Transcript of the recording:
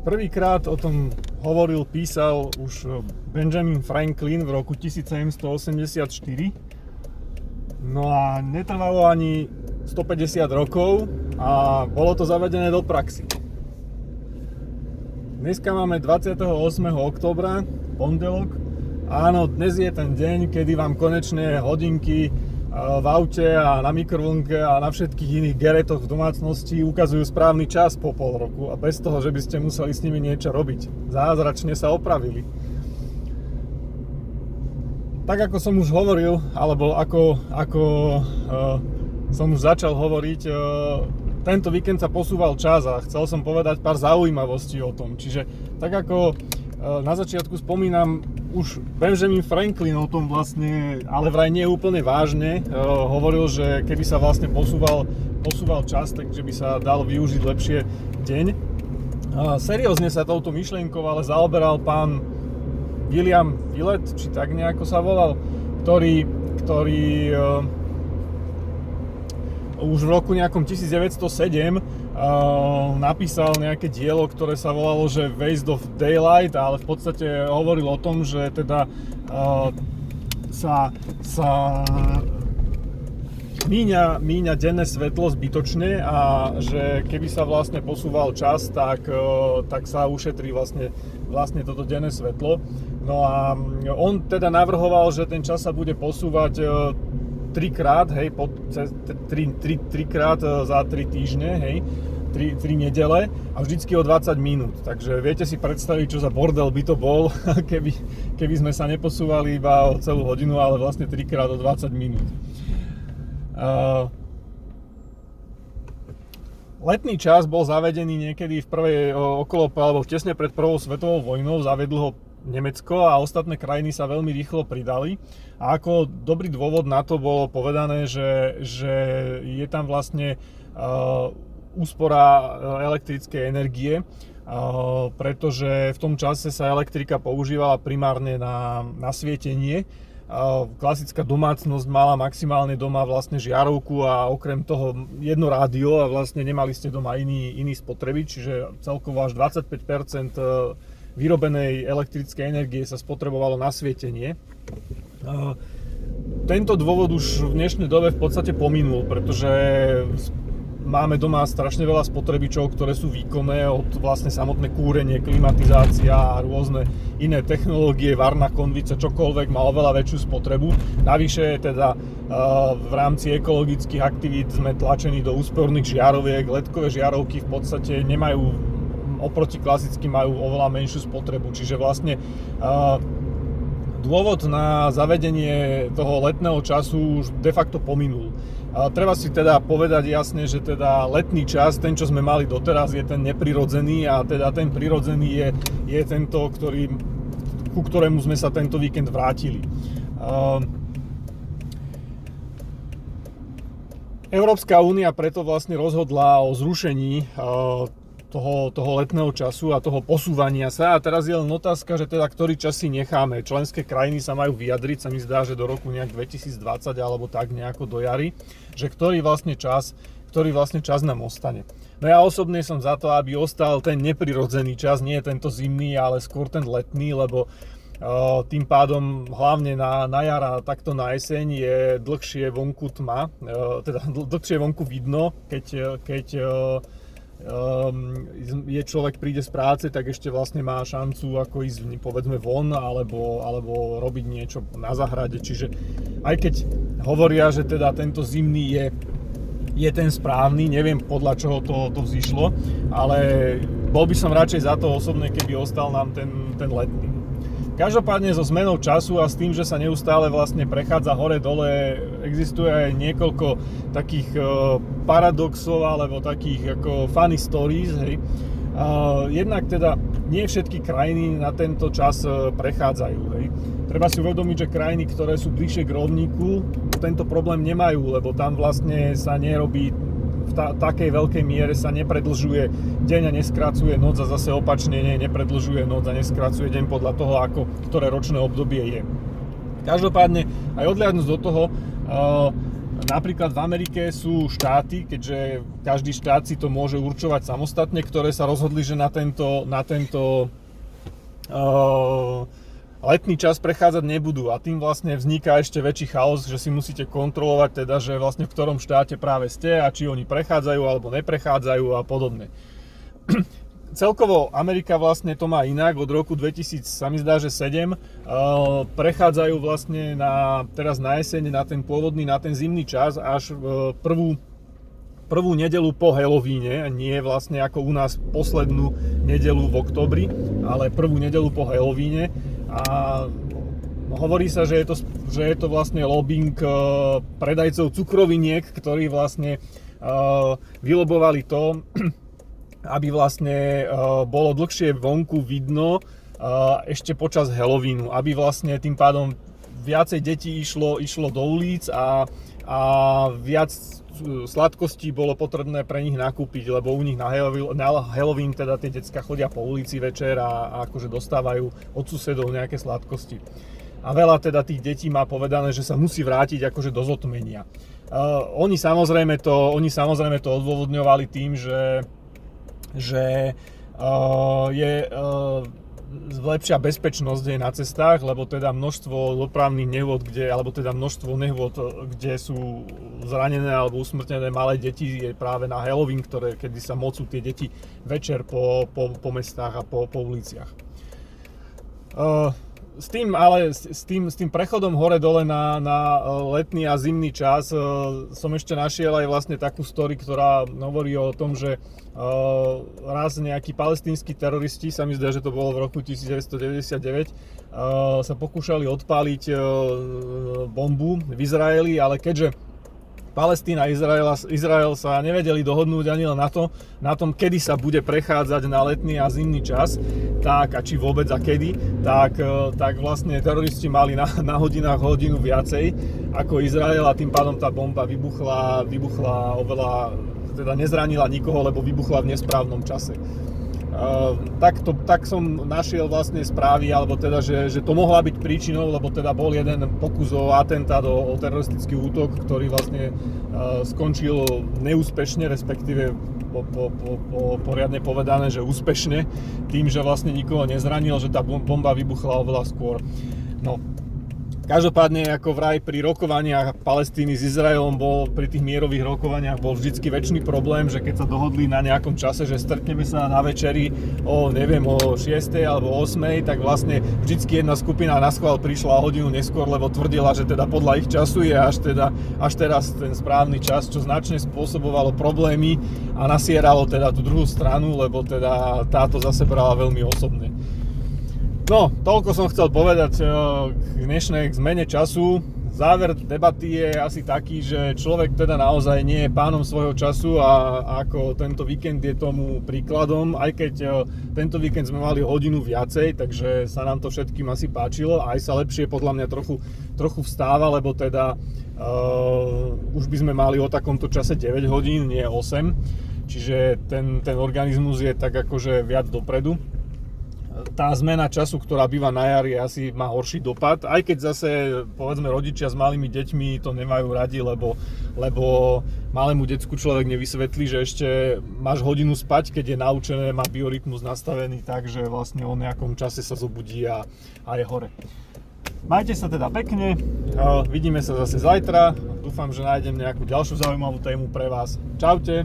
Prvýkrát o tom hovoril, písal už Benjamin Franklin v roku 1784. No a netrvalo ani 150 rokov a bolo to zavedené do praxi. Dneska máme 28. oktobra, pondelok. Áno, dnes je ten deň, kedy vám konečne hodinky v aute a na mikrovlnke a na všetkých iných geretoch v domácnosti ukazujú správny čas po pol roku a bez toho, že by ste museli s nimi niečo robiť. Zázračne sa opravili. Tak ako som už hovoril, alebo ako, ako uh, som už začal hovoriť, uh, tento víkend sa posúval čas a chcel som povedať pár zaujímavostí o tom. Čiže tak ako uh, na začiatku spomínam, už Benjamin Franklin o tom vlastne, ale vraj nie úplne vážne, uh, hovoril, že keby sa vlastne posúval, posúval čas, takže by sa dal využiť lepšie deň. Seriózne sa touto myšlienkou ale zaoberal pán William Willett, či tak nejako sa volal, ktorý, ktorý uh, už v roku nejakom 1907 Uh, napísal nejaké dielo, ktoré sa volalo, že Waste of Daylight, ale v podstate hovoril o tom, že teda uh, sa, sa míňa, míňa denné svetlo zbytočne a že keby sa vlastne posúval čas, tak, uh, tak sa ušetrí vlastne, vlastne toto denné svetlo. No a on teda navrhoval, že ten čas sa bude posúvať uh, trikrát, hej, po, cez, tri, tri, trikrát za 3 týždne, hej. 3, 3 nedele a vždycky o 20 minút. Takže viete si predstaviť, čo za bordel by to bol, keby, keby sme sa neposúvali iba o celú hodinu, ale vlastne 3 krát o 20 minút. Uh, letný čas bol zavedený niekedy v prvej okolo, alebo tesne pred prvou svetovou vojnou, zavedl ho Nemecko a ostatné krajiny sa veľmi rýchlo pridali. A ako dobrý dôvod na to bolo povedané, že, že je tam vlastne uh, úspora e, elektrickej energie, e, pretože v tom čase sa elektrika používala primárne na, na svietenie. E, klasická domácnosť mala maximálne doma vlastne žiarovku a okrem toho jedno rádio a vlastne nemali ste doma iný, iný spotrebič, čiže celkovo až 25% vyrobenej elektrickej energie sa spotrebovalo na svietenie. Tento dôvod už v dnešnej dobe v podstate pominul, pretože máme doma strašne veľa spotrebičov, ktoré sú výkonné od vlastne samotné kúrenie, klimatizácia a rôzne iné technológie, varná konvice, čokoľvek má oveľa väčšiu spotrebu. Navyše teda v rámci ekologických aktivít sme tlačení do úsporných žiaroviek. Ledkové žiarovky v podstate nemajú oproti klasickým majú oveľa menšiu spotrebu, čiže vlastne dôvod na zavedenie toho letného času už de facto pominul. Treba si teda povedať jasne, že teda letný čas, ten čo sme mali doteraz, je ten neprirodzený a teda ten prirodzený je, je tento, ktorý, ku ktorému sme sa tento víkend vrátili. Európska únia preto vlastne rozhodla o zrušení toho, toho letného času a toho posúvania sa. A teraz je len otázka, že teda ktorý čas si necháme. Členské krajiny sa majú vyjadriť, sa mi zdá, že do roku nejak 2020 alebo tak nejako do jary, že ktorý vlastne čas, ktorý vlastne čas nám ostane. No ja osobne som za to, aby ostal ten neprirodzený čas, nie tento zimný, ale skôr ten letný, lebo Uh, tým pádom hlavne na, na jara, takto na jeseň je dlhšie vonku tma, uh, teda dlhšie vonku vidno, keď, keď um, je človek príde z práce, tak ešte vlastne má šancu ako ísť povedzme von alebo, alebo robiť niečo na zahrade. Čiže aj keď hovoria, že teda tento zimný je, je ten správny, neviem podľa čoho to, to vzýšlo, ale bol by som radšej za to osobne, keby ostal nám ten, ten letný. Každopádne so zmenou času a s tým, že sa neustále vlastne prechádza hore-dole, existuje aj niekoľko takých e, paradoxov alebo takých ako funny stories, hej. jednak teda nie všetky krajiny na tento čas e, prechádzajú, hej. Treba si uvedomiť, že krajiny, ktoré sú bližšie k rovníku, tento problém nemajú, lebo tam vlastne sa nerobí v ta, takej veľkej miere sa nepredlžuje deň a neskracuje noc a zase opačne nie, nepredlžuje noc a neskracuje deň podľa toho, ako ktoré ročné obdobie je. Každopádne, aj odliadnúť do toho, uh, Napríklad v Amerike sú štáty, keďže každý štát si to môže určovať samostatne, ktoré sa rozhodli, že na tento, na tento uh, letný čas prechádzať nebudú a tým vlastne vzniká ešte väčší chaos, že si musíte kontrolovať teda, že vlastne v ktorom štáte práve ste a či oni prechádzajú alebo neprechádzajú a podobne. celkovo Amerika vlastne to má inak, od roku 2000 sa mi zdá, že 7 uh, prechádzajú vlastne na, teraz na jeseň na ten pôvodný, na ten zimný čas až uh, prvú prvú nedelu po Halloweene, nie vlastne ako u nás poslednú nedelu v oktobri, ale prvú nedelu po Halloweene a hovorí sa, že je to, že je to vlastne lobbying uh, predajcov cukroviniek, ktorí vlastne uh, vylobovali to, aby vlastne uh, bolo dlhšie vonku vidno uh, ešte počas Halloweenu, aby vlastne tým pádom viacej detí išlo, išlo do ulic a, a viac sladkostí bolo potrebné pre nich nakúpiť, lebo u nich na Halloween teda tie decka chodia po ulici večer a, a akože dostávajú od susedov nejaké sladkosti. A veľa teda tých detí má povedané, že sa musí vrátiť akože do zotmenia. Uh, oni, samozrejme to, oni samozrejme to odôvodňovali tým, že že uh, je uh, lepšia bezpečnosť je na cestách, lebo teda množstvo dopravných nehôd, kde, alebo teda množstvo nehôd, kde sú zranené alebo usmrtené malé deti je práve na Halloween, ktoré, kedy sa mocú tie deti večer po, po, po mestách a po, po uliciach. Uh, s tým, ale s tým, s tým prechodom hore-dole na, na e, letný a zimný čas e, som ešte našiel aj vlastne takú story, ktorá hovorí o tom, že e, raz nejakí palestínsky teroristi, sa mi zdá, že to bolo v roku 1999, sa pokúšali odpáliť bombu v Izraeli, ale keďže Palestína a Izrael, Izrael sa nevedeli dohodnúť ani len na, to, na tom, kedy sa bude prechádzať na letný a zimný čas, tak a či vôbec a kedy, tak, e, tak vlastne teroristi mali na, na hodinách hodinu viacej ako Izrael a tým pádom tá bomba vybuchla, vybuchla oveľa, teda nezranila nikoho, lebo vybuchla v nesprávnom čase. Ehm, tak, to, tak som našiel vlastne správy, alebo teda, že, že to mohla byť príčinou, lebo teda bol jeden pokus o atentát, o, o teroristický útok, ktorý vlastne uh, skončil neúspešne, respektíve po, po, po, po, poriadne povedané, že úspešne, tým, že vlastne nikoho nezranil, že tá bomba vybuchla oveľa skôr. No, Každopádne ako vraj pri rokovaniach Palestíny s Izraelom bol pri tých mierových rokovaniach bol vždycky väčší problém, že keď sa dohodli na nejakom čase, že stretneme sa na večeri o neviem o 6. alebo 8. tak vlastne vždycky jedna skupina na schvál prišla hodinu neskôr, lebo tvrdila, že teda podľa ich času je až, teda, až teraz ten správny čas, čo značne spôsobovalo problémy a nasieralo teda tú druhú stranu, lebo teda táto zase brala veľmi osobne. No, toľko som chcel povedať eh, k dnešnej zmene času. Záver debaty je asi taký, že človek teda naozaj nie je pánom svojho času a ako tento víkend je tomu príkladom, aj keď eh, tento víkend sme mali hodinu viacej, takže sa nám to všetkým asi páčilo, aj sa lepšie podľa mňa trochu, trochu vstáva, lebo teda uh, už by sme mali o takomto čase 9 hodín, nie 8, čiže ten, ten organizmus je tak akože viac dopredu tá zmena času, ktorá býva na jar, je asi má horší dopad, aj keď zase povedzme rodičia s malými deťmi to nemajú radi, lebo, lebo malému decku človek nevysvetlí, že ešte máš hodinu spať, keď je naučené, má biorytmus nastavený tak, že vlastne o nejakom čase sa zobudí a, a je hore. Majte sa teda pekne, vidíme sa zase zajtra, dúfam, že nájdem nejakú ďalšiu zaujímavú tému pre vás. Čaute!